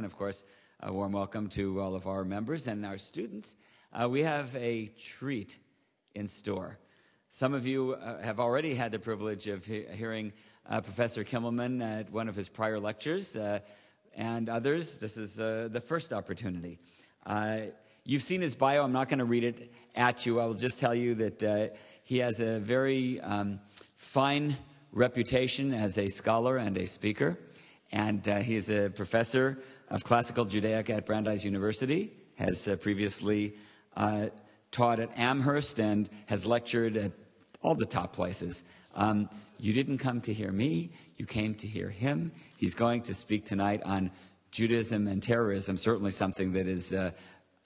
And of course, a warm welcome to all of our members and our students. Uh, we have a treat in store. Some of you uh, have already had the privilege of he- hearing uh, Professor Kimelman at one of his prior lectures, uh, and others, this is uh, the first opportunity. Uh, you've seen his bio. I'm not going to read it at you. I will just tell you that he has a very um, fine reputation as a scholar and a speaker, and he is a professor of Classical Judaic at Brandeis University, has uh, previously uh, taught at Amherst and has lectured at all the top places. Um, you didn't come to hear me, you came to hear him. He's going to speak tonight on Judaism and terrorism, certainly something that is uh,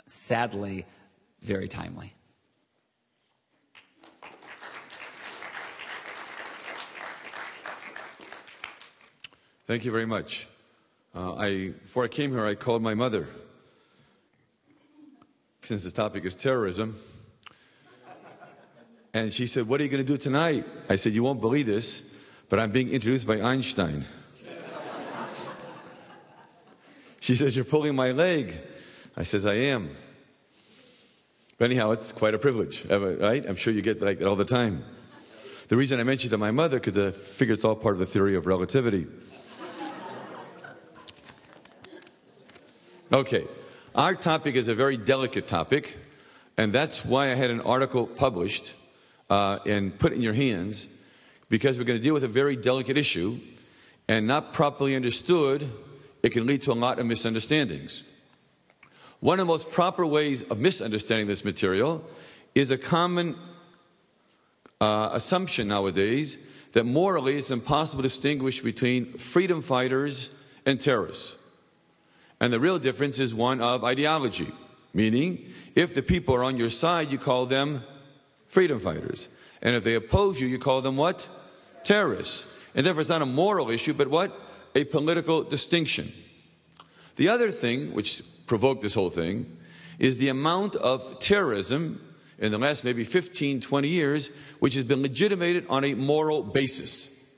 sadly very timely. Thank you very much. Uh, I, before I came here, I called my mother. Since the topic is terrorism. And she said, What are you going to do tonight? I said, You won't believe this, but I'm being introduced by Einstein. she says, You're pulling my leg. I says, I am. But anyhow, it's quite a privilege, right? I'm sure you get like that all the time. The reason I mentioned to my mother, because I figure it's all part of the theory of relativity. Okay, our topic is a very delicate topic, and that's why I had an article published uh, and put in your hands, because we're going to deal with a very delicate issue, and not properly understood, it can lead to a lot of misunderstandings. One of the most proper ways of misunderstanding this material is a common uh, assumption nowadays that morally it's impossible to distinguish between freedom fighters and terrorists. And the real difference is one of ideology, meaning if the people are on your side, you call them freedom fighters. And if they oppose you, you call them what? Terrorists. And therefore, it's not a moral issue, but what? A political distinction. The other thing which provoked this whole thing is the amount of terrorism in the last maybe 15, 20 years, which has been legitimated on a moral basis.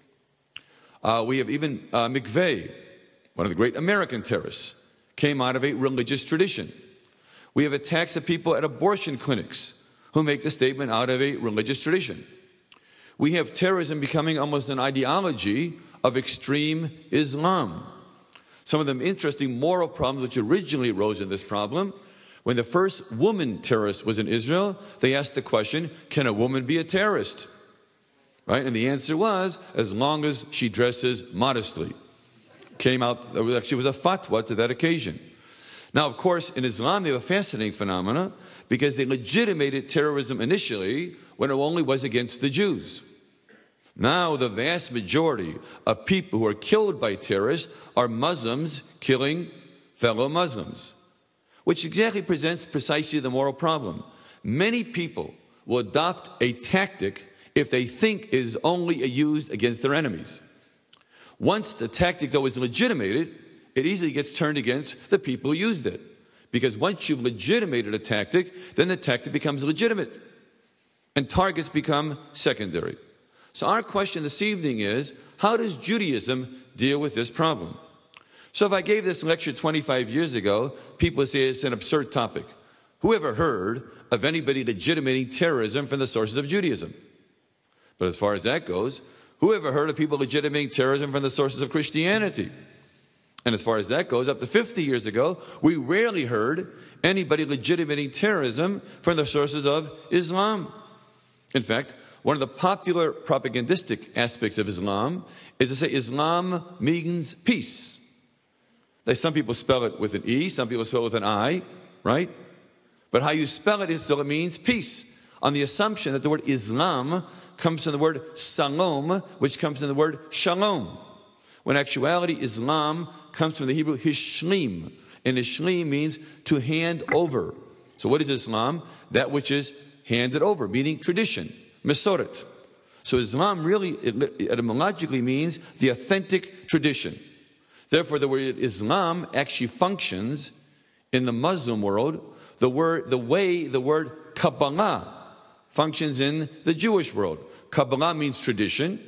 Uh, we have even uh, McVeigh, one of the great American terrorists, came out of a religious tradition. We have attacks of people at abortion clinics who make the statement out of a religious tradition. We have terrorism becoming almost an ideology of extreme Islam. Some of the interesting moral problems which originally arose in this problem. When the first woman terrorist was in Israel, they asked the question can a woman be a terrorist? Right? And the answer was as long as she dresses modestly came out, there actually was a fatwa to that occasion. Now, of course, in Islam, they have a fascinating phenomena because they legitimated terrorism initially when it only was against the Jews. Now, the vast majority of people who are killed by terrorists are Muslims killing fellow Muslims, which exactly presents precisely the moral problem. Many people will adopt a tactic if they think it is only used against their enemies. Once the tactic, though, is legitimated, it easily gets turned against the people who used it. Because once you've legitimated a tactic, then the tactic becomes legitimate. And targets become secondary. So, our question this evening is how does Judaism deal with this problem? So, if I gave this lecture 25 years ago, people would say it's an absurd topic. Who ever heard of anybody legitimating terrorism from the sources of Judaism? But as far as that goes, who ever heard of people legitimating terrorism from the sources of Christianity? And as far as that goes, up to 50 years ago, we rarely heard anybody legitimating terrorism from the sources of Islam. In fact, one of the popular propagandistic aspects of Islam is to say Islam means peace. Some people spell it with an E, some people spell it with an I, right? But how you spell it is so it means peace, on the assumption that the word Islam comes from the word salom, which comes from the word shalom. When actuality, Islam comes from the Hebrew hishlim, and hishlim means to hand over. So what is Islam? That which is handed over, meaning tradition, mesoret. So Islam really etymologically means the authentic tradition. Therefore, the word Islam actually functions in the Muslim world the word the way the word Kabbalah functions in the Jewish world. Kabbalah means tradition,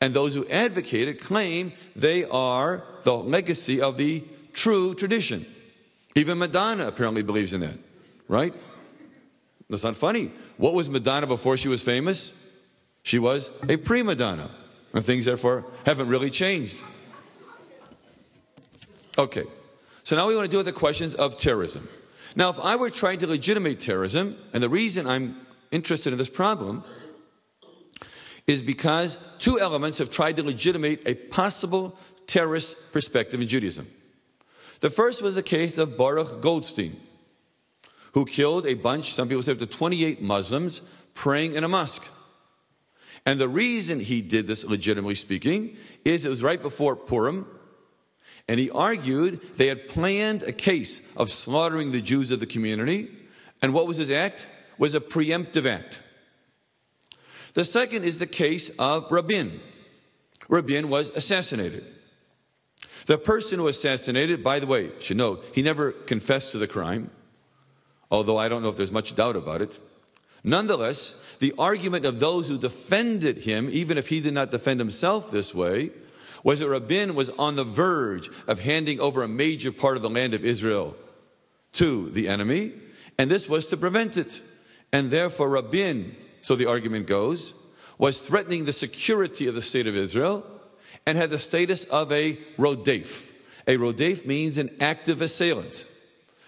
and those who advocate it claim they are the legacy of the true tradition. Even Madonna apparently believes in that, right? That's not funny. What was Madonna before she was famous? She was a prima donna. And things, therefore, haven't really changed. Okay. So now we want to deal with the questions of terrorism. Now, if I were trying to legitimate terrorism, and the reason I'm interested in this problem is because two elements have tried to legitimate a possible terrorist perspective in Judaism. The first was the case of Baruch Goldstein, who killed a bunch, some people say up to 28 Muslims, praying in a mosque. And the reason he did this, legitimately speaking, is it was right before Purim, and he argued they had planned a case of slaughtering the Jews of the community. And what was his act? Was a preemptive act. The second is the case of Rabin. Rabin was assassinated. The person who assassinated, by the way, should know, he never confessed to the crime, although I don't know if there's much doubt about it. Nonetheless, the argument of those who defended him, even if he did not defend himself this way, was that Rabin was on the verge of handing over a major part of the land of Israel to the enemy, and this was to prevent it. And therefore, Rabin, so the argument goes, was threatening the security of the state of Israel and had the status of a rodef. A rodef means an active assailant.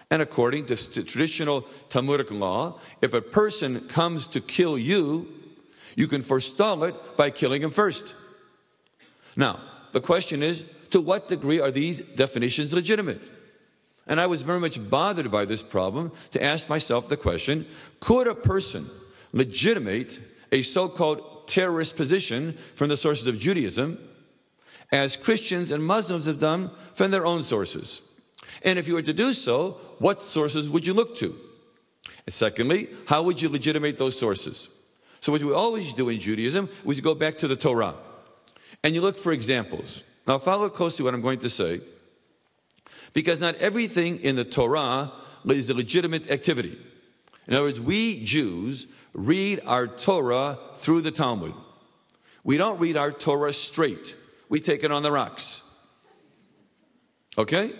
And according to traditional Talmudic law, if a person comes to kill you, you can forestall it by killing him first. Now, the question is to what degree are these definitions legitimate? And I was very much bothered by this problem to ask myself the question could a person legitimate a so called terrorist position from the sources of Judaism as Christians and Muslims have done from their own sources? And if you were to do so, what sources would you look to? And secondly, how would you legitimate those sources? So, what we always do in Judaism is go back to the Torah and you look for examples. Now, follow closely what I'm going to say, because not everything in the Torah is a legitimate activity. In other words, we Jews read our Torah through the Talmud. We don't read our Torah straight, we take it on the rocks. Okay?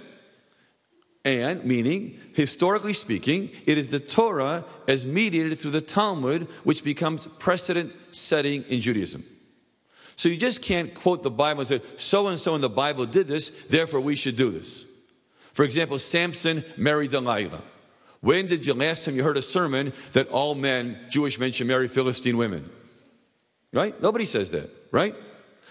And meaning, historically speaking, it is the Torah as mediated through the Talmud which becomes precedent setting in Judaism. So you just can't quote the Bible and say, so and so in the Bible did this, therefore we should do this. For example, Samson married Delilah. When did you last time you heard a sermon that all men, Jewish men, should marry Philistine women? Right? Nobody says that, right?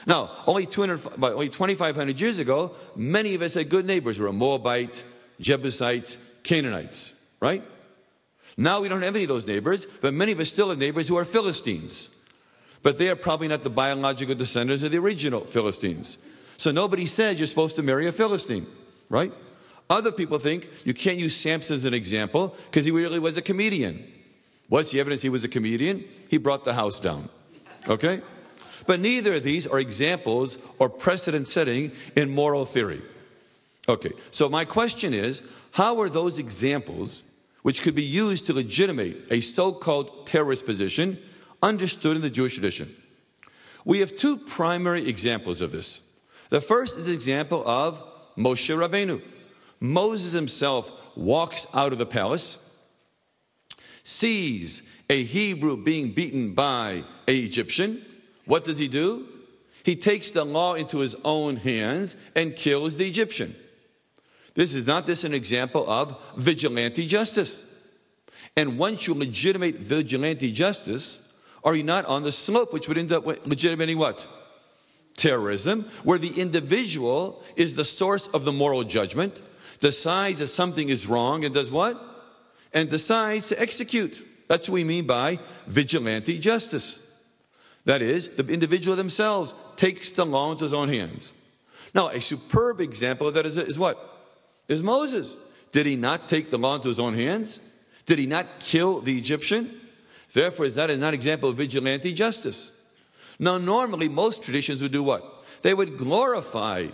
Now, only 200, only 2,500 years ago, many of us had good neighbors. We were Moabite, Jebusites, Canaanites, right? Now we don't have any of those neighbors, but many of us still have neighbors who are Philistines but they are probably not the biological descendants of the original Philistines. So nobody says you're supposed to marry a Philistine, right? Other people think you can't use Samson as an example because he really was a comedian. What's the evidence he was a comedian? He brought the house down. Okay? But neither of these are examples or precedent setting in moral theory. Okay, so my question is how are those examples, which could be used to legitimate a so called terrorist position, understood in the Jewish tradition. We have two primary examples of this. The first is the example of Moshe Rabbeinu. Moses himself walks out of the palace, sees a Hebrew being beaten by an Egyptian. What does he do? He takes the law into his own hands and kills the Egyptian. This is not this an example of vigilante justice. And once you legitimate vigilante justice, are you not on the slope which would end up legitimating what? Terrorism, where the individual is the source of the moral judgment, decides that something is wrong and does what? And decides to execute. That's what we mean by vigilante justice. That is, the individual themselves takes the law into his own hands. Now, a superb example of that is, is what? Is Moses. Did he not take the law into his own hands? Did he not kill the Egyptian? Therefore, is that not an example of vigilante justice. Now, normally, most traditions would do what? They would glorify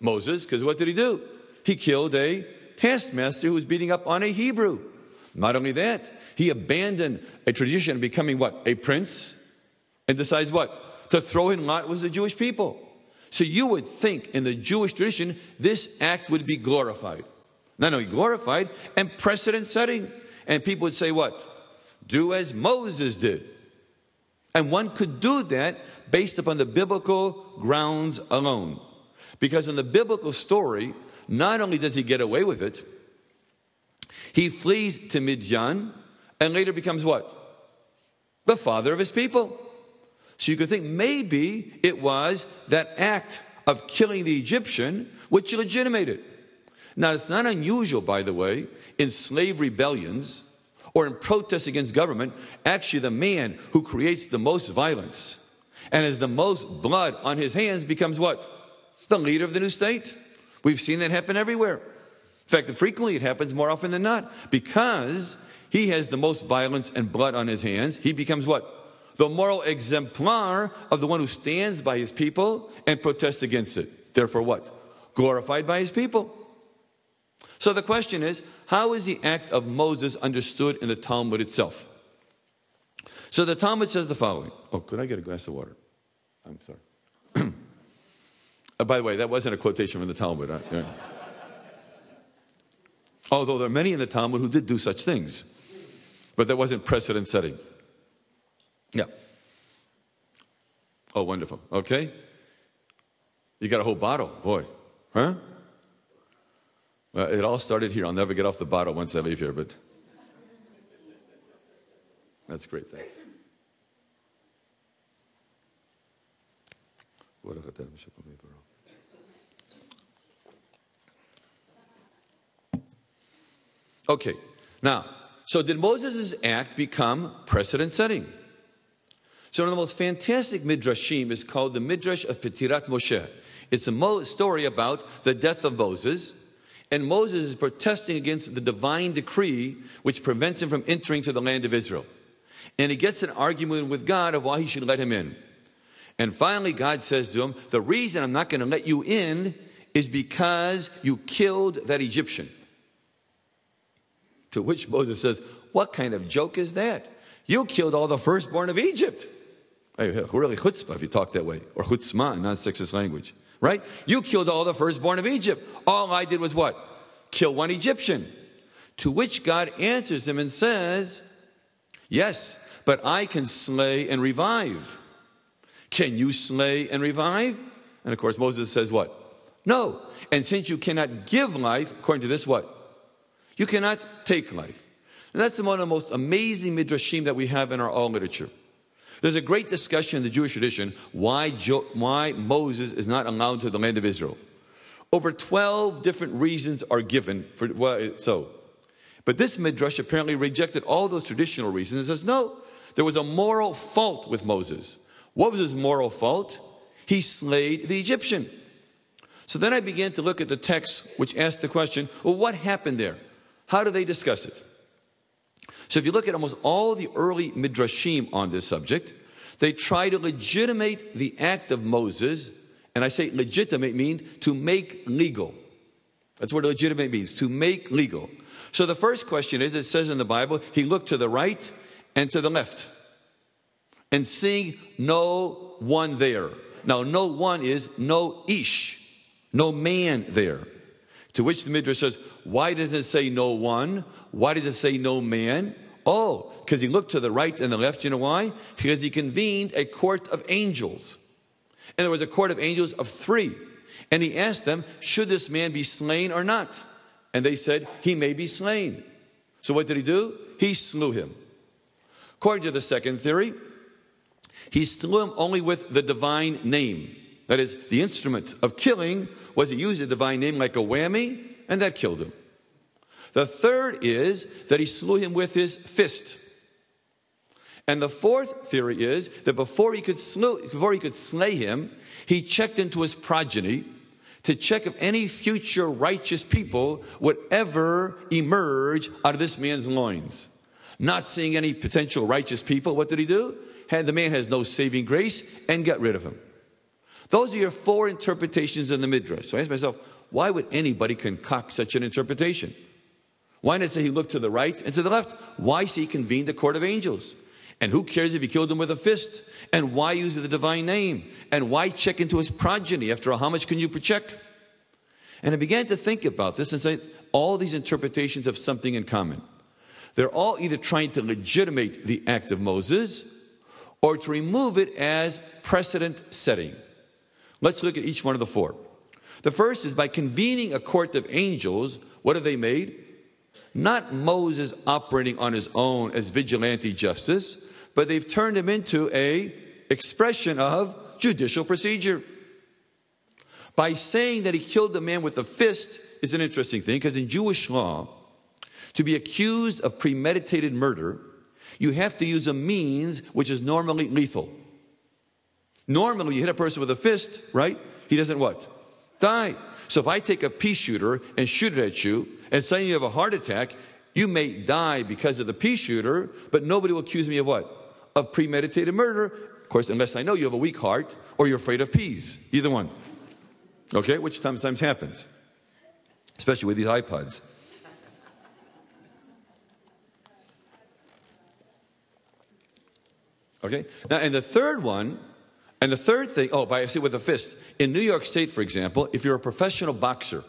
Moses, because what did he do? He killed a taskmaster who was beating up on a Hebrew. Not only that, he abandoned a tradition of becoming what? A prince, and decides what? To throw in lot with the Jewish people. So you would think in the Jewish tradition, this act would be glorified. Not only glorified, and precedent setting. And people would say, what? Do as Moses did. And one could do that based upon the biblical grounds alone. Because in the biblical story, not only does he get away with it, he flees to Midian and later becomes what? The father of his people. So you could think maybe it was that act of killing the Egyptian which legitimated. Now, it's not unusual, by the way, in slave rebellions or in protests against government, actually, the man who creates the most violence and has the most blood on his hands becomes what? The leader of the new state. We've seen that happen everywhere. In fact, frequently it happens more often than not because he has the most violence and blood on his hands. He becomes what? The moral exemplar of the one who stands by his people and protests against it. Therefore, what? Glorified by his people. So the question is how is the act of Moses understood in the Talmud itself? So the Talmud says the following. Oh, could I get a glass of water? I'm sorry. oh, by the way, that wasn't a quotation from the Talmud. Huh? Yeah. Although there are many in the Talmud who did do such things, but that wasn't precedent setting. Yeah. Oh, wonderful. Okay. You got a whole bottle, boy. Huh? Well, it all started here. I'll never get off the bottle once I leave here, but that's great. Thanks. Okay, now, so did Moses' act become precedent setting? So, one of the most fantastic midrashim is called the Midrash of Petirat Moshe. It's a story about the death of Moses, and Moses is protesting against the divine decree which prevents him from entering to the land of Israel. And he gets an argument with God of why he should let him in. And finally, God says to him, The reason I'm not going to let you in is because you killed that Egyptian. To which Moses says, What kind of joke is that? You killed all the firstborn of Egypt. Really chutzpah if you talk that way, or chutzma, not sexist language, right? You killed all the firstborn of Egypt. All I did was what? Kill one Egyptian. To which God answers him and says, Yes, but I can slay and revive. Can you slay and revive? And of course, Moses says, What? No. And since you cannot give life, according to this, what? You cannot take life. And that's one of the most amazing midrashim that we have in our all literature. There's a great discussion in the Jewish tradition why, jo- why Moses is not allowed to the land of Israel. Over 12 different reasons are given for why so. But this midrash apparently rejected all those traditional reasons and says, no, there was a moral fault with Moses. What was his moral fault? He slayed the Egyptian. So then I began to look at the text which asked the question, well, what happened there? How do they discuss it? So if you look at almost all the early midrashim on this subject, they try to legitimate the act of Moses, and I say legitimate means to make legal. That's what legitimate means, to make legal. So the first question is it says in the Bible, he looked to the right and to the left, and seeing no one there. Now, no one is no ish, no man there. To which the Midrash says, why does it say no one? Why does it say no man? Oh, because he looked to the right and the left. You know why? Because he convened a court of angels. And there was a court of angels of three. And he asked them, Should this man be slain or not? And they said, He may be slain. So what did he do? He slew him. According to the second theory, he slew him only with the divine name. That is, the instrument of killing was he used a divine name like a whammy, and that killed him. The third is that he slew him with his fist. And the fourth theory is that before he could, slew, before he could slay him, he checked into his progeny to check if any future righteous people would ever emerge out of this man's loins. Not seeing any potential righteous people, what did he do? Had the man has no saving grace and got rid of him. Those are your four interpretations in the Midrash. So I ask myself, why would anybody concoct such an interpretation? Why not say he looked to the right and to the left? Why say he convened the court of angels? And who cares if he killed him with a fist? And why use the divine name? And why check into his progeny? After all, how much can you check? And I began to think about this and say, all these interpretations have something in common. They're all either trying to legitimate the act of Moses or to remove it as precedent setting. Let's look at each one of the four. The first is by convening a court of angels, what have they made? Not Moses operating on his own as vigilante justice, but they've turned him into a expression of judicial procedure. By saying that he killed the man with a fist is an interesting thing because in Jewish law, to be accused of premeditated murder, you have to use a means which is normally lethal. Normally, you hit a person with a fist, right? He doesn't what? Die. So if I take a pea shooter and shoot it at you, and suddenly you have a heart attack, you may die because of the pea shooter, but nobody will accuse me of what? Of premeditated murder. Of course, unless I know you have a weak heart or you're afraid of peas. Either one. Okay? Which sometimes happens, especially with these iPods. Okay? Now, and the third one, and the third thing, oh, by see with a fist. In New York State, for example, if you're a professional boxer,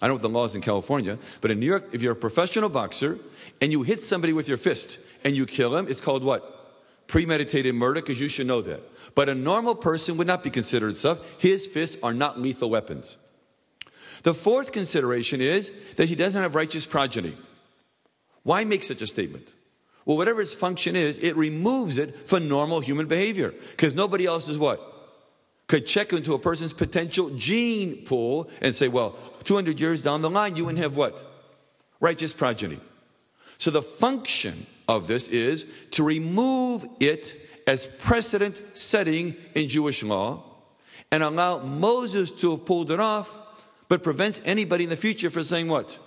I don't know what the law is in California, but in New York, if you're a professional boxer and you hit somebody with your fist and you kill him, it's called what? Premeditated murder, because you should know that. But a normal person would not be considered such. His fists are not lethal weapons. The fourth consideration is that he doesn't have righteous progeny. Why make such a statement? Well, whatever its function is, it removes it from normal human behavior. Because nobody else is what? Could check into a person's potential gene pool and say, well, 200 years down the line, you wouldn't have what? Righteous progeny. So the function of this is to remove it as precedent setting in Jewish law and allow Moses to have pulled it off, but prevents anybody in the future from saying what?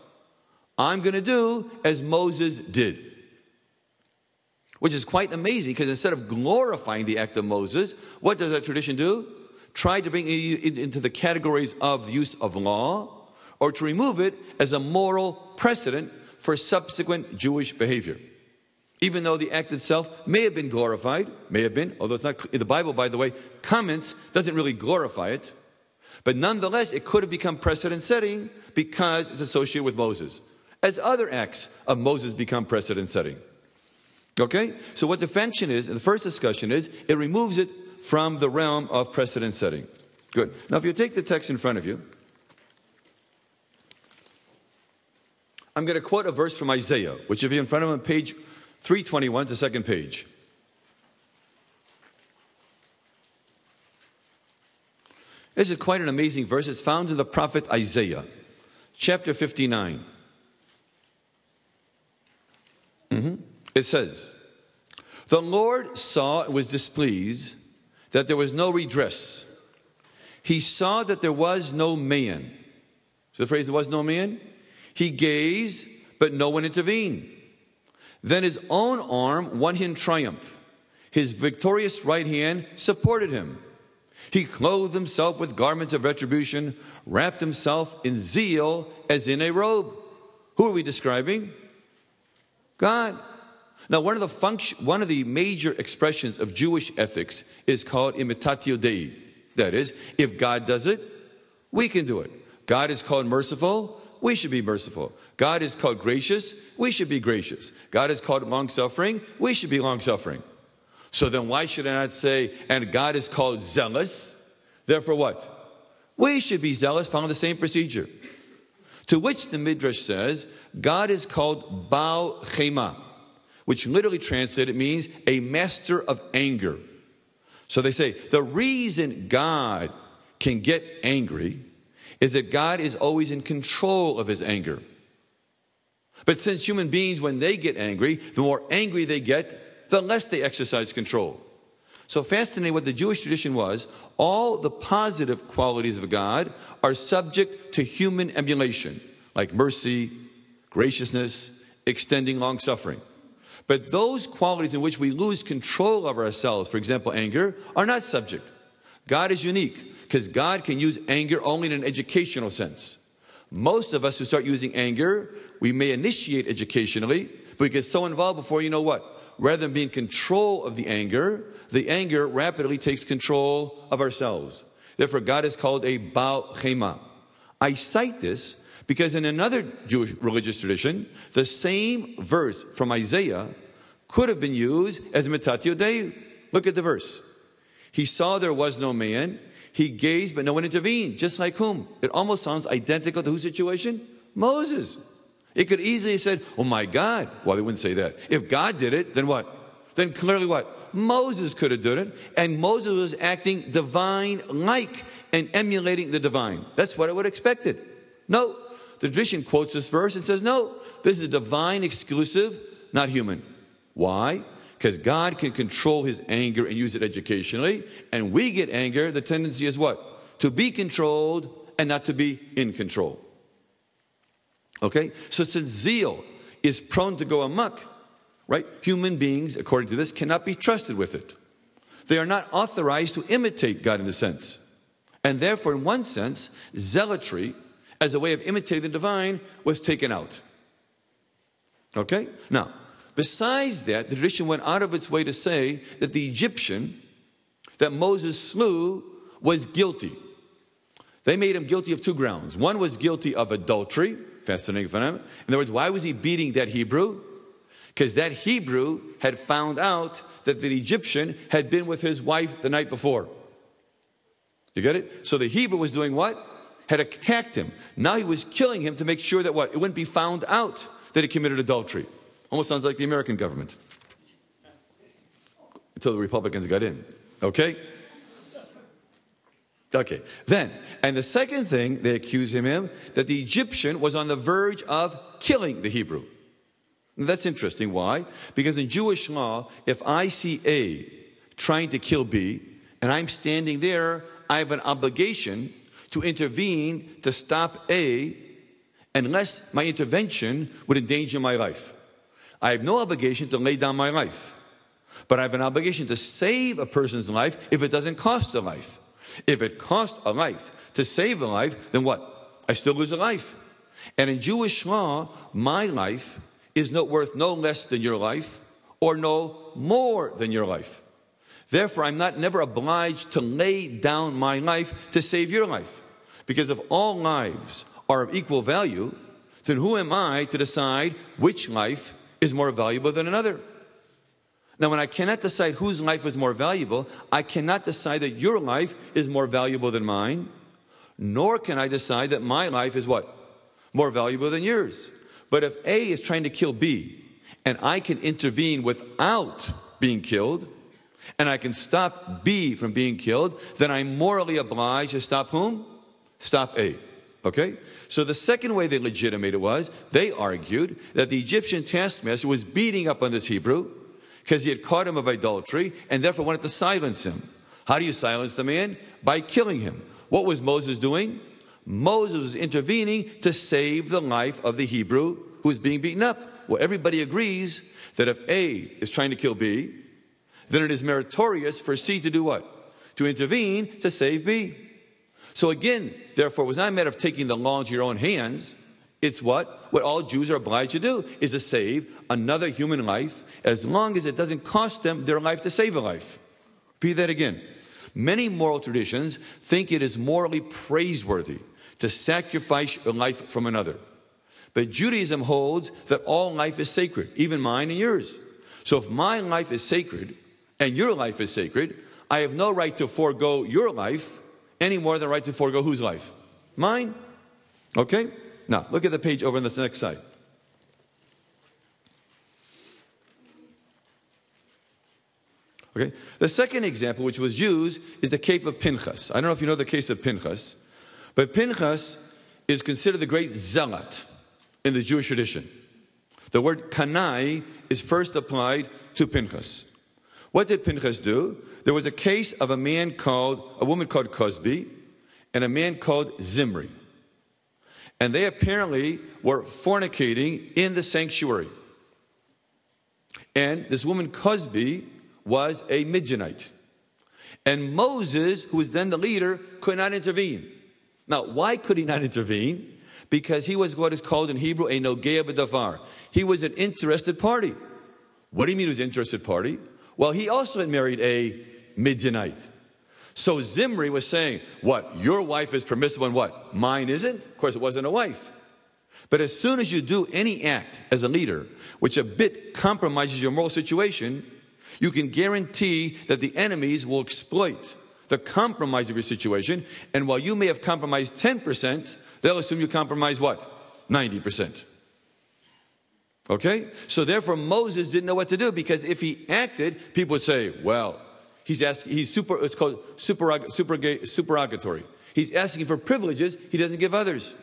I'm going to do as Moses did. Which is quite amazing because instead of glorifying the act of Moses, what does that tradition do? Try to bring it into the categories of use of law or to remove it as a moral precedent for subsequent Jewish behavior even though the act itself may have been glorified, may have been, although it's not in the Bible, by the way, comments doesn't really glorify it. But nonetheless, it could have become precedent setting because it's associated with Moses, as other acts of Moses become precedent setting. Okay? So, what the function is, the first discussion is, it removes it from the realm of precedent setting. Good. Now, if you take the text in front of you, I'm going to quote a verse from Isaiah, which, if you're in front of him, page 321 is the second page. This is quite an amazing verse. It's found in the prophet Isaiah, chapter 59. Mm-hmm. It says, The Lord saw and was displeased that there was no redress. He saw that there was no man. So the phrase, there was no man? He gazed, but no one intervened. Then his own arm won him triumph. His victorious right hand supported him. He clothed himself with garments of retribution, wrapped himself in zeal as in a robe. Who are we describing? God. Now, one of the one of the major expressions of Jewish ethics is called imitatio Dei. That is, if God does it, we can do it. God is called merciful, we should be merciful. God is called gracious, we should be gracious. God is called long suffering, we should be long suffering. So then why should I not say, and God is called zealous? Therefore, what? We should be zealous, following the same procedure. To which the Midrash says, God is called Baal Chema, which literally translated means a master of anger. So they say the reason God can get angry is that God is always in control of his anger. But since human beings, when they get angry, the more angry they get, the less they exercise control. So fascinating what the Jewish tradition was all the positive qualities of God are subject to human emulation, like mercy, graciousness, extending long suffering. But those qualities in which we lose control of ourselves, for example, anger, are not subject. God is unique because God can use anger only in an educational sense. Most of us who start using anger, we may initiate educationally, but we get so involved before you know what? rather than being control of the anger, the anger rapidly takes control of ourselves. Therefore, God is called a Baal Chema. I cite this because in another Jewish religious tradition, the same verse from Isaiah could have been used as imitatio Dei. Look at the verse. He saw there was no man. He gazed, but no one intervened. Just like whom? It almost sounds identical to whose situation? Moses. It could easily have said, Oh my God. Well, they wouldn't say that. If God did it, then what? Then clearly what? Moses could have done it. And Moses was acting divine like and emulating the divine. That's what I would have expected. No. The tradition quotes this verse and says, No, this is a divine exclusive, not human. Why? Because God can control his anger and use it educationally. And we get anger, the tendency is what? To be controlled and not to be in control. Okay? So since zeal is prone to go amok, right? Human beings, according to this, cannot be trusted with it. They are not authorized to imitate God in a sense. And therefore, in one sense, zealotry as a way of imitating the divine was taken out. Okay? Now, besides that, the tradition went out of its way to say that the Egyptian that Moses slew was guilty. They made him guilty of two grounds. One was guilty of adultery, fascinating phenomenon. In other words, why was he beating that Hebrew? Because that Hebrew had found out that the Egyptian had been with his wife the night before. You get it? So the Hebrew was doing what? Had attacked him. Now he was killing him to make sure that what? It wouldn't be found out that he committed adultery. Almost sounds like the American government. Until the Republicans got in. Okay? Okay. Then, and the second thing they accuse him of, that the Egyptian was on the verge of killing the Hebrew. That's interesting. Why? Because in Jewish law, if I see A trying to kill B, and I'm standing there, I have an obligation to intervene to stop A unless my intervention would endanger my life. I have no obligation to lay down my life, but I have an obligation to save a person's life if it doesn't cost a life. If it costs a life to save a life, then what? I still lose a life. And in Jewish law, my life is not worth no less than your life or no more than your life. Therefore, I'm not never obliged to lay down my life to save your life. Because if all lives are of equal value, then who am I to decide which life is more valuable than another? Now, when I cannot decide whose life is more valuable, I cannot decide that your life is more valuable than mine, nor can I decide that my life is what? More valuable than yours. But if A is trying to kill B, and I can intervene without being killed, and I can stop B from being killed, then I'm morally obliged to stop whom? Stop A. Okay? So the second way they legitimated it was they argued that the Egyptian taskmaster was beating up on this Hebrew because he had caught him of idolatry and therefore wanted to silence him. How do you silence the man? By killing him. What was Moses doing? Moses was intervening to save the life of the Hebrew who was being beaten up. Well, everybody agrees that if A is trying to kill B, then it is meritorious for C to do what? To intervene to save B. So again, therefore, it was not a matter of taking the law into your own hands. It's what? What all Jews are obliged to do is to save another human life as long as it doesn't cost them their life to save a life. Repeat that again. Many moral traditions think it is morally praiseworthy to sacrifice a life from another. But Judaism holds that all life is sacred, even mine and yours. So if my life is sacred and your life is sacred, I have no right to forego your life any more than right to forego whose life? Mine. Okay? Now, look at the page over on the next side. Okay? The second example, which was used, is the case of Pinchas. I don't know if you know the case of Pinchas, but Pinchas is considered the great zealot in the Jewish tradition. The word kanai is first applied to Pinchas. What did Pinchas do? There was a case of a man called, a woman called Cozbi, and a man called Zimri. And they apparently were fornicating in the sanctuary. And this woman, Cozbi, was a Midianite. And Moses, who was then the leader, could not intervene. Now, why could he not intervene? Because he was what is called in Hebrew a nogea b'davar. He was an interested party. What do you mean he was an interested party? Well, he also had married a Midianite. So Zimri was saying, What? Your wife is permissible and what? Mine isn't? Of course, it wasn't a wife. But as soon as you do any act as a leader which a bit compromises your moral situation, you can guarantee that the enemies will exploit the compromise of your situation. And while you may have compromised 10%, they'll assume you compromise what? 90%. Okay? So therefore, Moses didn't know what to do because if he acted, people would say, well, he's asking, he's super, it's called super, super, supererogatory. He's asking for privileges he doesn't give others.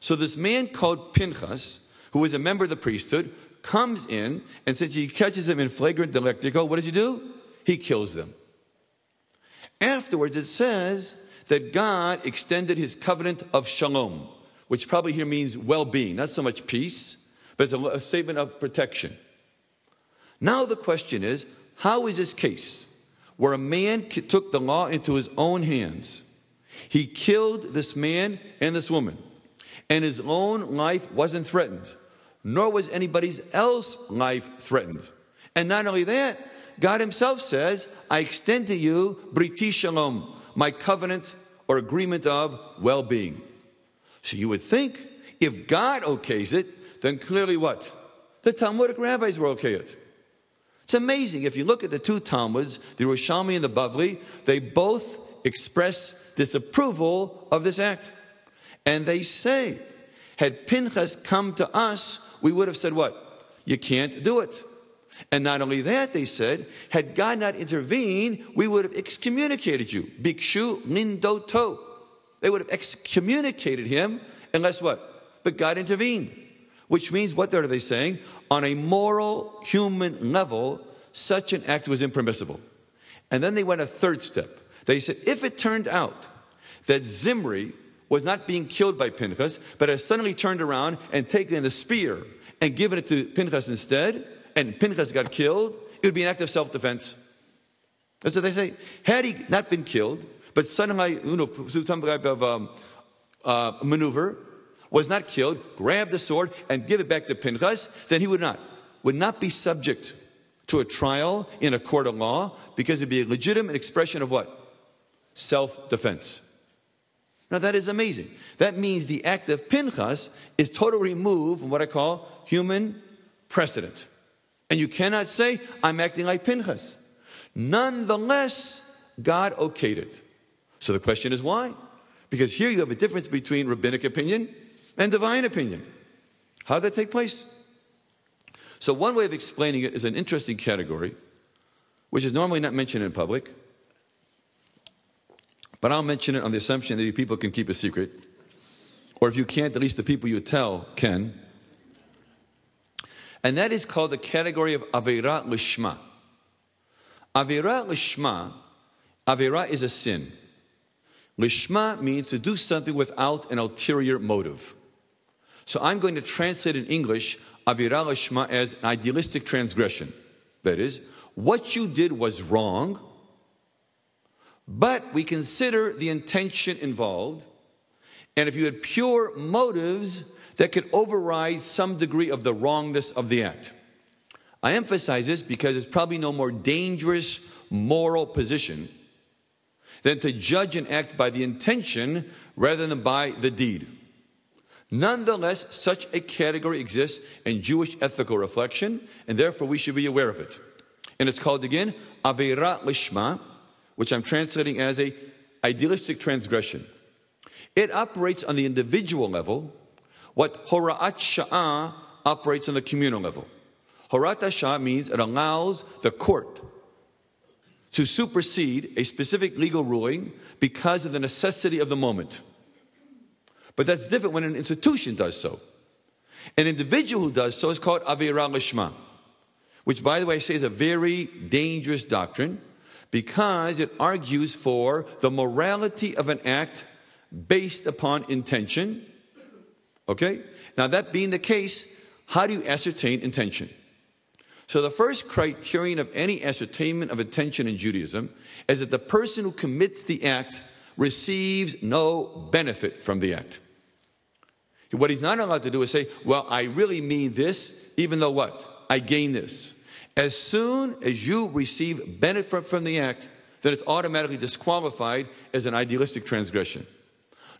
So this man called Pinchas, who is a member of the priesthood, comes in, and since he catches them in flagrant delictico, what does he do? He kills them. Afterwards, it says that God extended his covenant of shalom, which probably here means well being, not so much peace, but it's a statement of protection. Now, the question is how is this case where a man took the law into his own hands? He killed this man and this woman, and his own life wasn't threatened nor was anybody's else life threatened. And not only that, God Himself says, I extend to you Briti Shalom, my covenant or agreement of well being. So you would think if God okays it, then clearly what? The Talmudic rabbis were okay it. It's amazing. If you look at the two Talmuds, the Yerushalmi and the Bavli, they both express disapproval of this act. And they say, had Pinchas come to us, we would have said, What? You can't do it. And not only that, they said, had God not intervened, we would have excommunicated you. Bikshu nindoto. They would have excommunicated him unless what? But God intervened. Which means, what are they saying? On a moral, human level, such an act was impermissible. And then they went a third step. They said, if it turned out that Zimri was not being killed by Pinchas, but has suddenly turned around and taken the spear and given it to Pinchas instead, and Pinchas got killed, it would be an act of self defense. That's what they say. Had he not been killed, but suddenly, you know, some type of um, uh, maneuver, was not killed, grab the sword and give it back to Pinchas, then he would not, would not be subject to a trial in a court of law because it'd be a legitimate expression of what? Self defense. Now that is amazing. That means the act of Pinchas is totally removed from what I call human precedent. And you cannot say, I'm acting like Pinchas. Nonetheless, God okayed it. So the question is why? Because here you have a difference between rabbinic opinion and divine opinion. How did that take place? So, one way of explaining it is an interesting category, which is normally not mentioned in public. But I'll mention it on the assumption that you people can keep a secret. Or if you can't, at least the people you tell can. And that is called the category of Avera Lishma. Avera Lishma, Avera is a sin. Lishma means to do something without an ulterior motive. So I'm going to translate in English Avera Lishma as an idealistic transgression. That is, what you did was wrong, but we consider the intention involved. And if you had pure motives that could override some degree of the wrongness of the act. I emphasize this because it's probably no more dangerous moral position than to judge an act by the intention rather than by the deed. Nonetheless, such a category exists in Jewish ethical reflection, and therefore we should be aware of it. And it's called again Avera Lishma, which I'm translating as a idealistic transgression. It operates on the individual level what Hora'at Sha'ah operates on the communal level. Hora'at Sha'ah means it allows the court to supersede a specific legal ruling because of the necessity of the moment. But that's different when an institution does so. An individual who does so is called Avera Lishma, which, by the way, I say is a very dangerous doctrine because it argues for the morality of an act based upon intention. Okay? Now, that being the case, how do you ascertain intention? So, the first criterion of any ascertainment of intention in Judaism is that the person who commits the act receives no benefit from the act. What he's not allowed to do is say, Well, I really mean this, even though what? I gain this. As soon as you receive benefit from the act, then it's automatically disqualified as an idealistic transgression.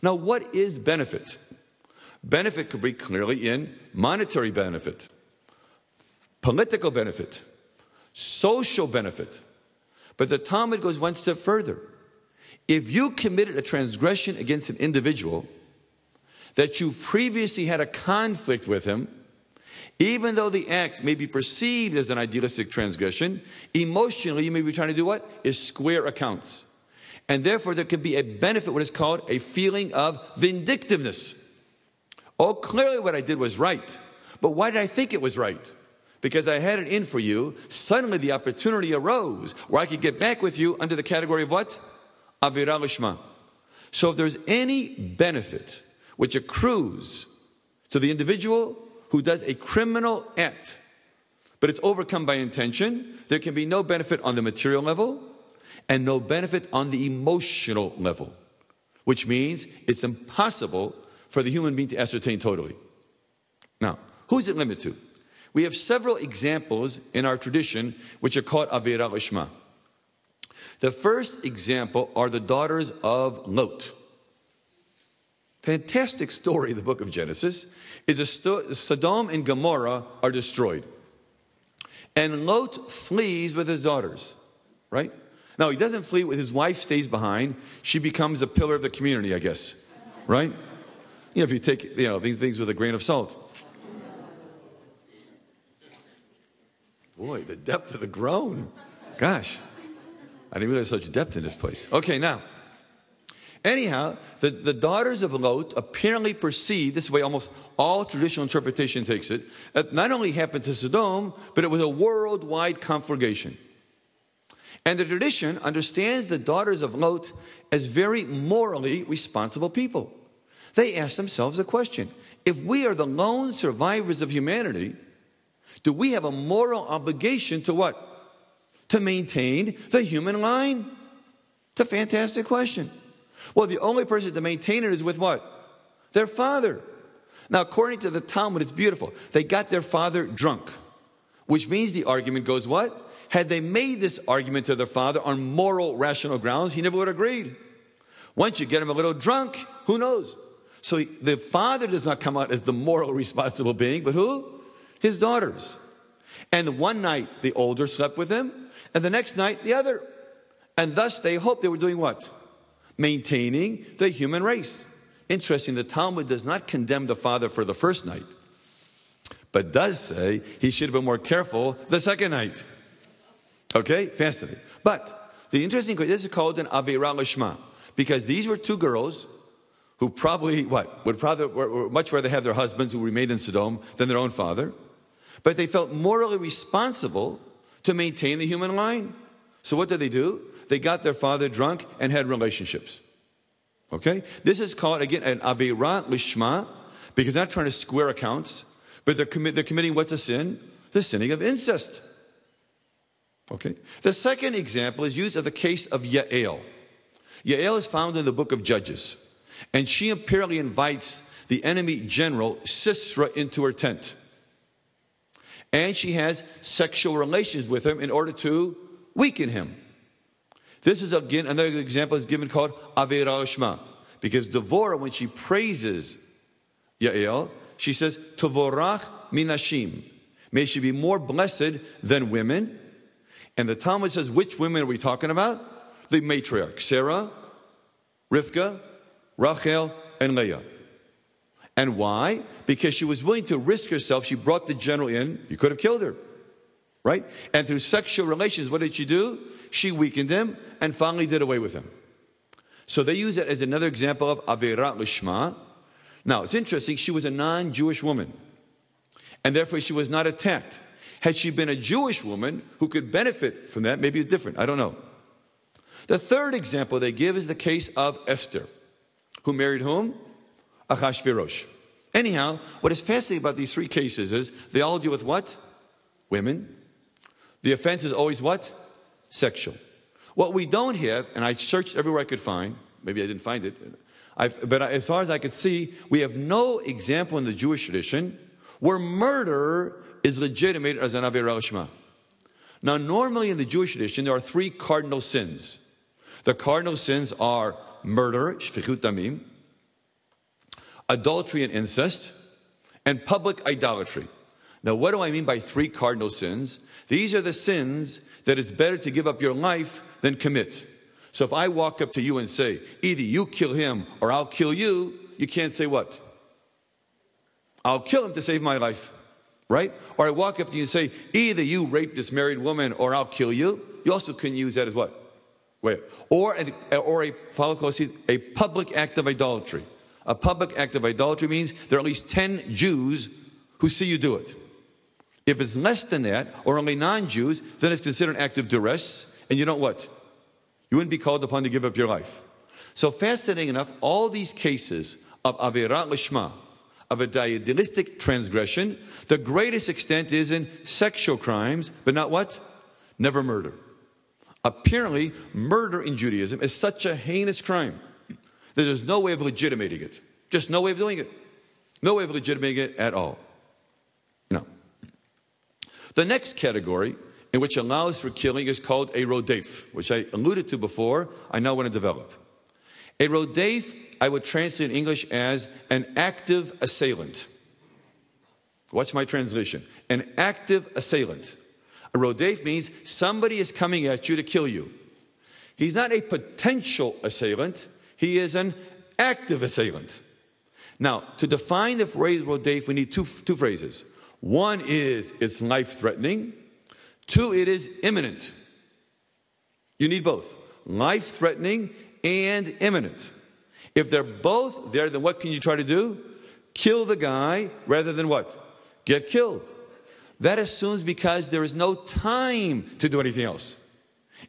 Now, what is benefit? Benefit could be clearly in monetary benefit, political benefit, social benefit. But the Talmud goes one step further. If you committed a transgression against an individual, that you previously had a conflict with him, even though the act may be perceived as an idealistic transgression, emotionally you may be trying to do what? Is square accounts. And therefore there can be a benefit, what is called a feeling of vindictiveness. Oh, clearly what I did was right. But why did I think it was right? Because I had it in for you. Suddenly the opportunity arose where I could get back with you under the category of what? Avera Lishma. So if there's any benefit which accrues to the individual who does a criminal act, but it's overcome by intention, there can be no benefit on the material level and no benefit on the emotional level, which means it's impossible for the human being to ascertain totally. Now, who is it limited to? We have several examples in our tradition which are called Avera Lishma. The first example are the daughters of Lot. Fantastic story, the book of Genesis, is sto- Sodom and Gomorrah are destroyed. And Lot flees with his daughters, right? Now, he doesn't flee with his wife, stays behind. She becomes a pillar of the community, I guess, right? You know, if you take you know, these things with a grain of salt. Boy, the depth of the groan. Gosh, I didn't realize such depth in this place. Okay, now, Anyhow, the, the daughters of Lot apparently perceived, this way almost all traditional interpretation takes it, that not only happened to Sodom, but it was a worldwide conflagration. And the tradition understands the daughters of Lot as very morally responsible people. They ask themselves a question if we are the lone survivors of humanity, do we have a moral obligation to what? To maintain the human line? It's a fantastic question. Well, the only person to maintain it is with what? Their father. Now, according to the Talmud, it's beautiful. They got their father drunk, which means the argument goes what? Had they made this argument to their father on moral, rational grounds, he never would have agreed. Once you get him a little drunk, who knows? So the father does not come out as the moral responsible being, but who? His daughters. And one night the older slept with him, and the next night the other. And thus they hoped they were doing what? Maintaining the human race. Interesting, the Talmud does not condemn the father for the first night, but does say he should have been more careful the second night. Okay, fascinating. But the interesting question this is called an Avera Lishma, because these were two girls who probably, what, would rather, much rather have their husbands who remained in Sodom than their own father, but they felt morally responsible to maintain the human line. So what did they do? They got their father drunk and had relationships. Okay? This is called, again, an Avera Lishma, because they're not trying to square accounts, but they're, commi- they're committing what's a sin? The sinning of incest. Okay? The second example is used of the case of Yael. Yael is found in the book of Judges, and she apparently invites the enemy general Sisera into her tent. And she has sexual relations with him in order to weaken him. This is again another example is given called Avera Shma. Because Devorah, when she praises Yael, she says, Tevorach minashim. May she be more blessed than women. And the Talmud says, which women are we talking about? The matriarch, Sarah, Rivka, Rachel, and Leah. And why? Because she was willing to risk herself. She brought the general in. You could have killed her. Right? And through sexual relations, what did she do? She weakened him and finally did away with him. So they use it as another example of Averat Lishma. Now, it's interesting, she was a non Jewish woman, and therefore she was not attacked. Had she been a Jewish woman who could benefit from that, maybe it's different. I don't know. The third example they give is the case of Esther, who married whom? Achashverosh. Anyhow, what is fascinating about these three cases is they all deal with what? Women. The offense is always what? Sexual. What we don't have, and I searched everywhere I could find, maybe I didn't find it, I've, but as far as I could see, we have no example in the Jewish tradition where murder is legitimate as an Avera Shema. Now, normally in the Jewish tradition, there are three cardinal sins. The cardinal sins are murder, shfichut damim, adultery and incest, and public idolatry. Now, what do I mean by three cardinal sins? These are the sins that it's better to give up your life than commit. So if I walk up to you and say, either you kill him or I'll kill you, you can't say what? I'll kill him to save my life, right? Or I walk up to you and say, either you rape this married woman or I'll kill you. You also can use that as what? Wait. Or, a, or a, follow closely, a public act of idolatry. A public act of idolatry means there are at least 10 Jews who see you do it. If it's less than that, or only non Jews, then it's considered an act of duress, and you don't what? You wouldn't be called upon to give up your life. So, fascinating enough, all these cases of Avirat Lishma, of a idealistic transgression, the greatest extent is in sexual crimes, but not what? Never murder. Apparently, murder in Judaism is such a heinous crime that there's no way of legitimating it. Just no way of doing it. No way of legitimating it at all. The next category in which allows for killing is called a rodef, which I alluded to before. I now want to develop. A rodef, I would translate in English as an active assailant. Watch my translation? An active assailant. A rodef means somebody is coming at you to kill you. He's not a potential assailant, he is an active assailant. Now, to define the phrase rodef, we need two, two phrases. One is it's life threatening, two, it is imminent. You need both life threatening and imminent. If they're both there, then what can you try to do? Kill the guy rather than what? Get killed. That assumes because there is no time to do anything else.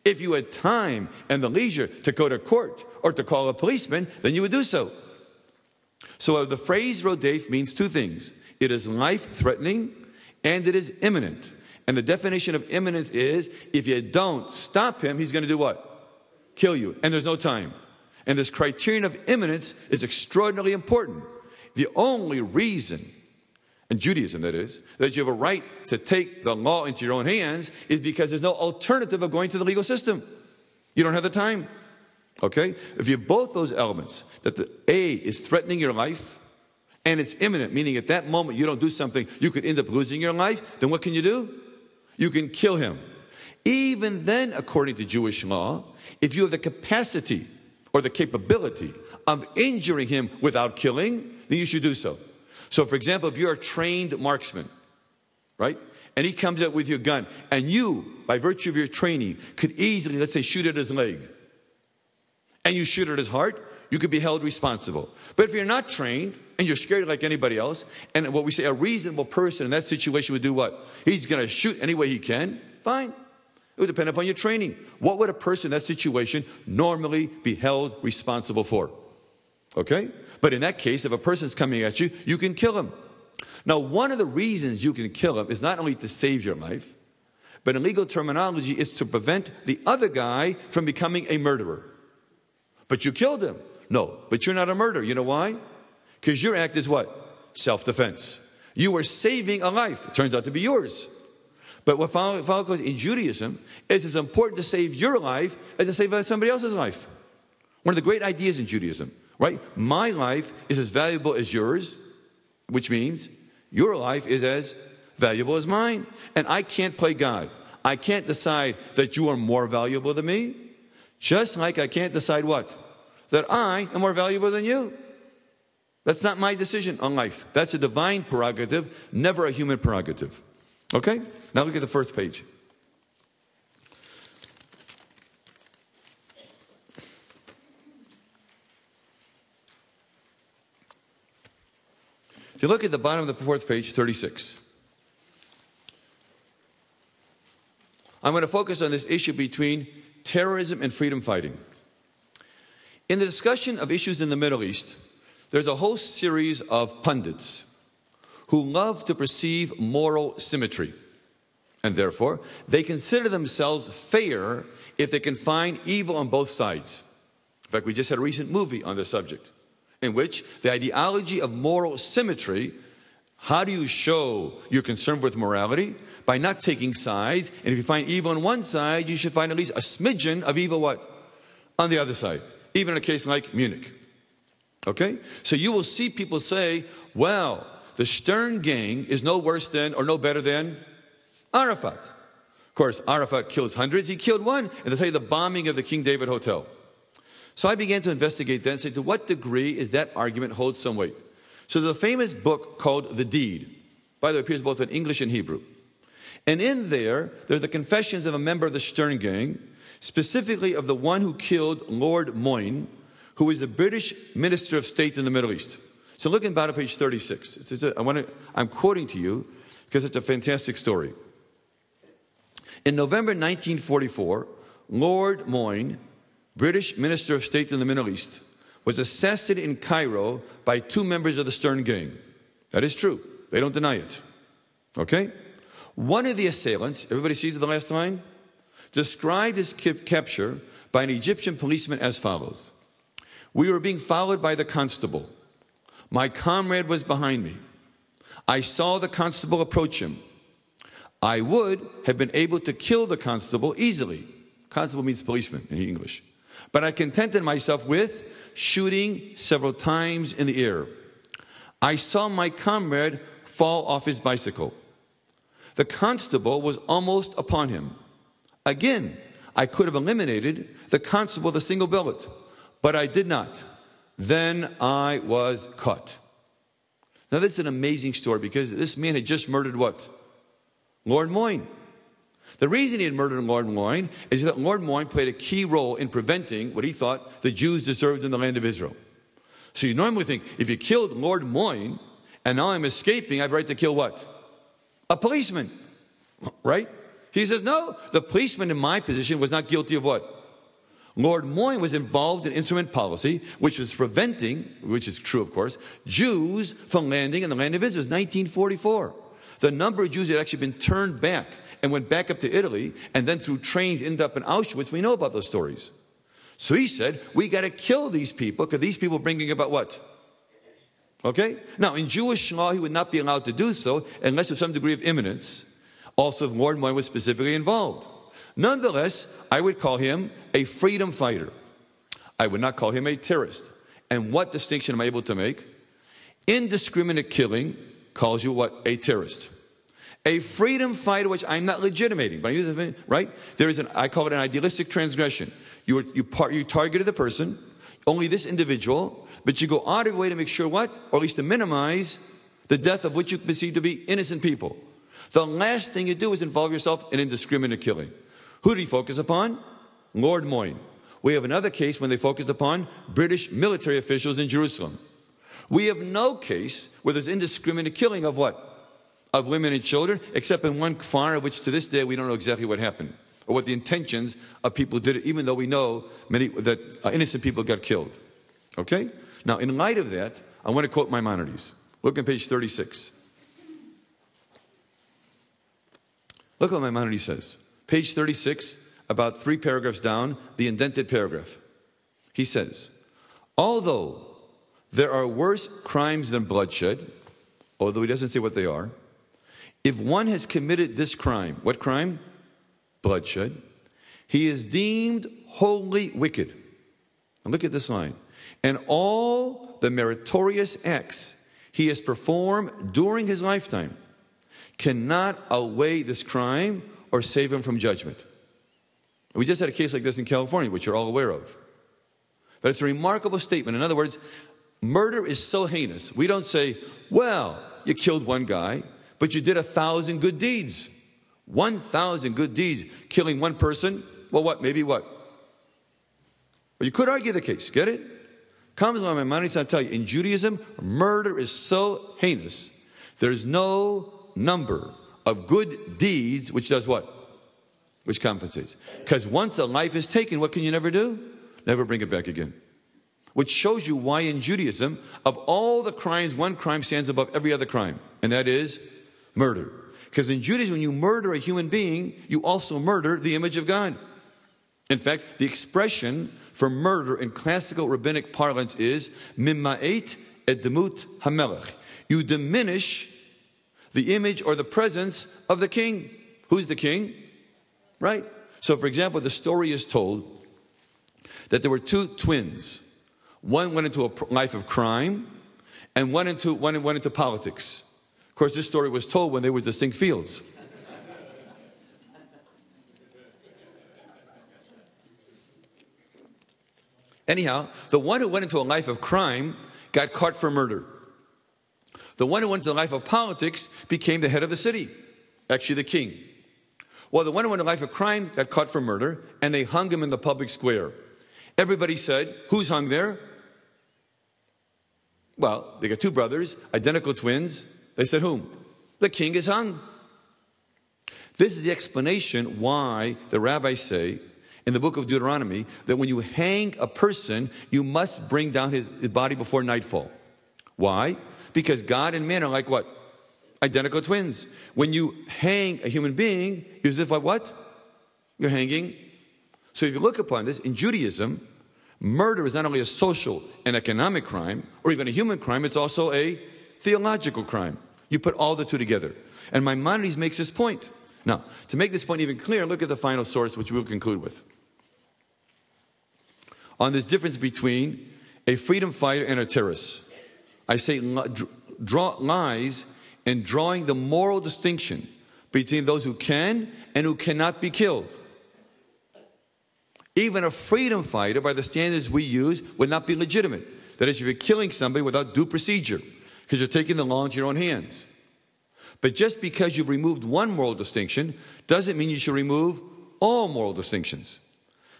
If you had time and the leisure to go to court or to call a policeman, then you would do so. So uh, the phrase rodef means two things it is life threatening and it is imminent. And the definition of imminence is if you don't stop him, he's going to do what? Kill you. And there's no time. And this criterion of imminence is extraordinarily important. The only reason in Judaism that is, that you have a right to take the law into your own hands is because there's no alternative of going to the legal system. You don't have the time. Okay? If you have both those elements, that the A is threatening your life and it's imminent, meaning at that moment you don't do something, you could end up losing your life, then what can you do? You can kill him. Even then, according to Jewish law, if you have the capacity or the capability of injuring him without killing, then you should do so. So, for example, if you're a trained marksman, right? And he comes out with your gun, and you, by virtue of your training, could easily, let's say, shoot at his leg, and you shoot at his heart, you could be held responsible. But if you're not trained and you're scared like anybody else, and what we say a reasonable person in that situation would do what? He's going to shoot any way he can, fine. It would depend upon your training. What would a person in that situation normally be held responsible for? Okay? But in that case, if a person's coming at you, you can kill him. Now, one of the reasons you can kill him is not only to save your life, but in legal terminology, is to prevent the other guy from becoming a murderer. But you killed him. No, but you're not a murderer. You know why? Because your act is what? Self defense. You are saving a life. It turns out to be yours. But what follows in Judaism is it's important to save your life as to save somebody else's life. One of the great ideas in Judaism right? My life is as valuable as yours, which means your life is as valuable as mine. And I can't play God. I can't decide that you are more valuable than me, just like I can't decide what? That I am more valuable than you. That's not my decision on life. That's a divine prerogative, never a human prerogative. Okay? Now look at the first page. If you look at the bottom of the fourth page, 36, I'm going to focus on this issue between terrorism and freedom fighting. In the discussion of issues in the Middle East, there's a whole series of pundits who love to perceive moral symmetry. And therefore, they consider themselves fair if they can find evil on both sides. In fact, we just had a recent movie on this subject in which the ideology of moral symmetry How do you show you're concerned with morality? By not taking sides. And if you find evil on one side, you should find at least a smidgen of evil what? On the other side. Even in a case like Munich. Okay? So you will see people say, well, the Stern gang is no worse than or no better than Arafat. Of course, Arafat kills hundreds. He killed one. And they'll tell you the bombing of the King David Hotel. So I began to investigate that and say, to what degree is that argument hold some weight? So there's a famous book called The Deed. By the way, it appears both in English and Hebrew. And in there, there are the confessions of a member of the Stern Gang, specifically of the one who killed Lord Moyne, who was the British Minister of State in the Middle East. So look about at page 36. It's, it's a, I want to, I'm quoting to you because it's a fantastic story. In November 1944, Lord Moyne, British Minister of State in the Middle East, was assassinated in Cairo by two members of the Stern Gang. That is true. They don't deny it. Okay? One of the assailants, everybody sees the last line, described his capture by an Egyptian policeman as follows We were being followed by the constable. My comrade was behind me. I saw the constable approach him. I would have been able to kill the constable easily. Constable means policeman in English. But I contented myself with shooting several times in the air. I saw my comrade fall off his bicycle. The constable was almost upon him. Again, I could have eliminated the constable with a single bullet, but I did not. Then I was caught. Now, this is an amazing story because this man had just murdered what? Lord Moyne. The reason he had murdered Lord Moyne is that Lord Moyne played a key role in preventing what he thought the Jews deserved in the land of Israel. So you normally think if you killed Lord Moyne and now I'm escaping, I have right to kill what? A policeman, right? He says, no, the policeman in my position was not guilty of what? Lord Moyne was involved in instrument policy, which was preventing, which is true, of course, Jews from landing in the land of Israel. It was 1944. The number of Jews had actually been turned back and went back up to Italy and then through trains ended up in Auschwitz. We know about those stories. So he said, we got to kill these people because these people are bringing about what? Okay? Now, in Jewish law, he would not be allowed to do so unless with some degree of imminence. Also, if Lord Moyne was specifically involved. Nonetheless, I would call him a freedom fighter. I would not call him a terrorist. And what distinction am I able to make? Indiscriminate killing calls you what? A terrorist. A freedom fighter, which I'm not legitimating, but I use it, right? There is an, I call it an idealistic transgression. You, you, par, you targeted the person, only this individual, but you go out of your way to make sure what? Or at least to minimize the death of which you perceive to be innocent people. The last thing you do is involve yourself in indiscriminate killing. Who did he focus upon? Lord Moyne. We have another case when they focused upon British military officials in Jerusalem. We have no case where there's indiscriminate killing of what? Of women and children, except in one fire, which to this day we don't know exactly what happened or what the intentions of people did, it, even though we know many that uh, innocent people got killed. Okay? Now, in light of that, I want to quote Maimonides. Look at page 36. Look what Maimonides says. Page 36, about three paragraphs down, the indented paragraph. He says, Although there are worse crimes than bloodshed, although he doesn't say what they are, if one has committed this crime, what crime? Bloodshed, he is deemed wholly wicked. And look at this line. And all the meritorious acts he has performed during his lifetime cannot outweigh this crime or save him from judgment. We just had a case like this in California, which you're all aware of. But it's a remarkable statement. In other words, murder is so heinous. We don't say, well, you killed one guy, but you did a thousand good deeds. 1,000 good deeds, killing one person. Well, what? Maybe what? Well, you could argue the case. Get it? Comes along my mind, I tell you, in Judaism, murder is so heinous. There's no number of good deeds which does what? Which compensates. Because once a life is taken, what can you never do? Never bring it back again. Which shows you why in Judaism, of all the crimes, one crime stands above every other crime, and that is murder. Because in Judaism, when you murder a human being, you also murder the image of God. In fact, the expression for murder in classical rabbinic parlance is mima'et edmut hamelech. You diminish the image or the presence of the king. Who's the king? Right? So, for example, the story is told that there were two twins. One went into a life of crime, and one into, one went into politics. Of course, this story was told when they were distinct fields. Anyhow, the one who went into a life of crime got caught for murder. The one who went into the life of politics became the head of the city, actually the king. Well, the one who went into the life of crime got caught for murder, and they hung him in the public square. Everybody said, Who's hung there? Well, they got two brothers, identical twins. They said, Whom? The king is hung. This is the explanation why the rabbis say in the book of Deuteronomy that when you hang a person, you must bring down his, body before nightfall. Why? Because God and man are like what? Identical twins. When you hang a human being, you're as if like what? You're hanging. So if you look upon this, in Judaism, murder is not only a social and economic crime, or even a human crime, it's also a theological crime. You put all the two together. And Maimonides makes this point. Now, to make this point even clearer, look at the final source, which we'll conclude with on this difference between a freedom fighter and a terrorist. I say draw lies in drawing the moral distinction between those who can and who cannot be killed. Even a freedom fighter, by the standards we use, would not be legitimate. That is, if you're killing somebody without due procedure, because you're taking the law into your own hands. But just because you've removed one moral distinction doesn't mean you should remove all moral distinctions.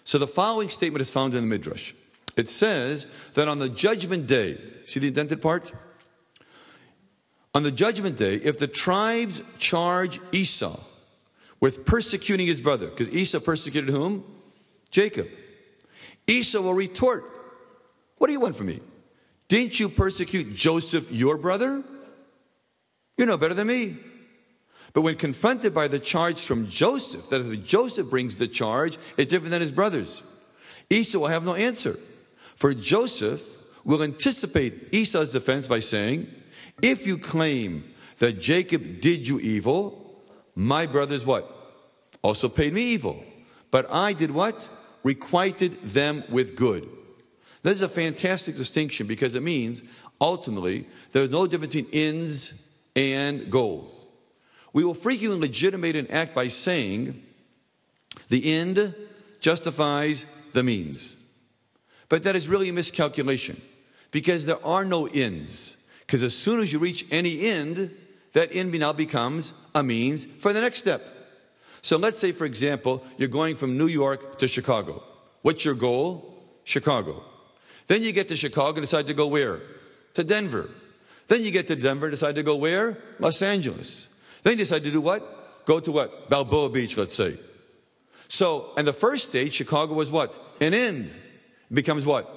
So the following statement is found in the Midrash. It says that on the judgment day, see the indented part? On the judgment day, if the tribes charge Esau with persecuting his brother, because Esau persecuted whom? Jacob. Esau will retort, What do you want from me? Didn't you persecute Joseph, your brother? You're no better than me. But when confronted by the charge from Joseph, that if Joseph brings the charge, it's different than his brothers. Esau will have no answer. For Joseph will anticipate Esau's defense by saying, If you claim that Jacob did you evil, my brothers what? Also paid me evil. But I did what? Requited them with good. This is a fantastic distinction because it means ultimately there's no difference between ends and goals. We will frequently legitimate an act by saying, the end justifies the means. But that is really a miscalculation because there are no ends. Because as soon as you reach any end, that end now becomes a means for the next step. So let's say, for example, you're going from New York to Chicago. What's your goal? Chicago. Then you get to Chicago and decide to go where? To Denver. Then you get to Denver decide to go where? Los Angeles. Then he decided to do what? Go to what? Balboa Beach, let's say. So, and the first stage, Chicago was what? An end. Becomes what?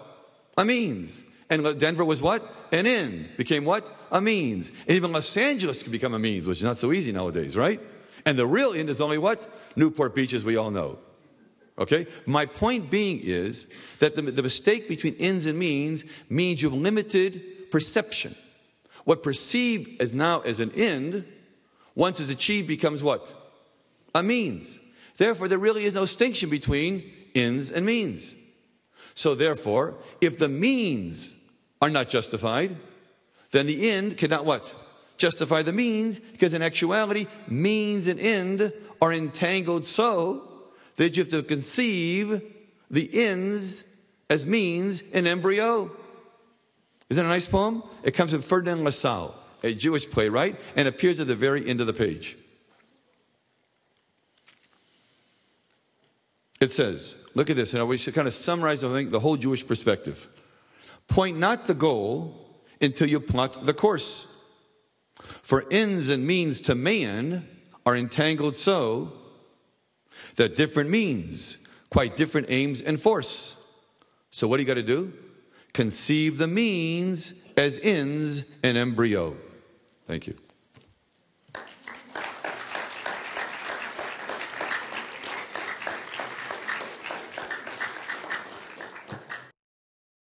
A means. And Denver was what? An end. Became what? A means. And even Los Angeles could become a means, which is not so easy nowadays, right? And the real end is only what? Newport Beach, as we all know. Okay? My point being is that the, the mistake between ends and means means you've limited perception. What perceived as now as an end once it's achieved becomes what? A means. Therefore, there really is no distinction between ends and means. So, therefore, if the means are not justified, then the end cannot what? Justify the means, because in actuality, means and end are entangled so that you have to conceive the ends as means in embryo. Isn't that a nice poem? It comes from Ferdinand Lassalle a Jewish playwright, and appears at the very end of the page. It says, look at this, and I wish to kind of summarize, I think, the whole Jewish perspective. Point not the goal until you plot the course. For ends and means to man are entangled so that different means, quite different aims and force. So, what do you got to do? Conceive the means as ends in embryo. Thank you.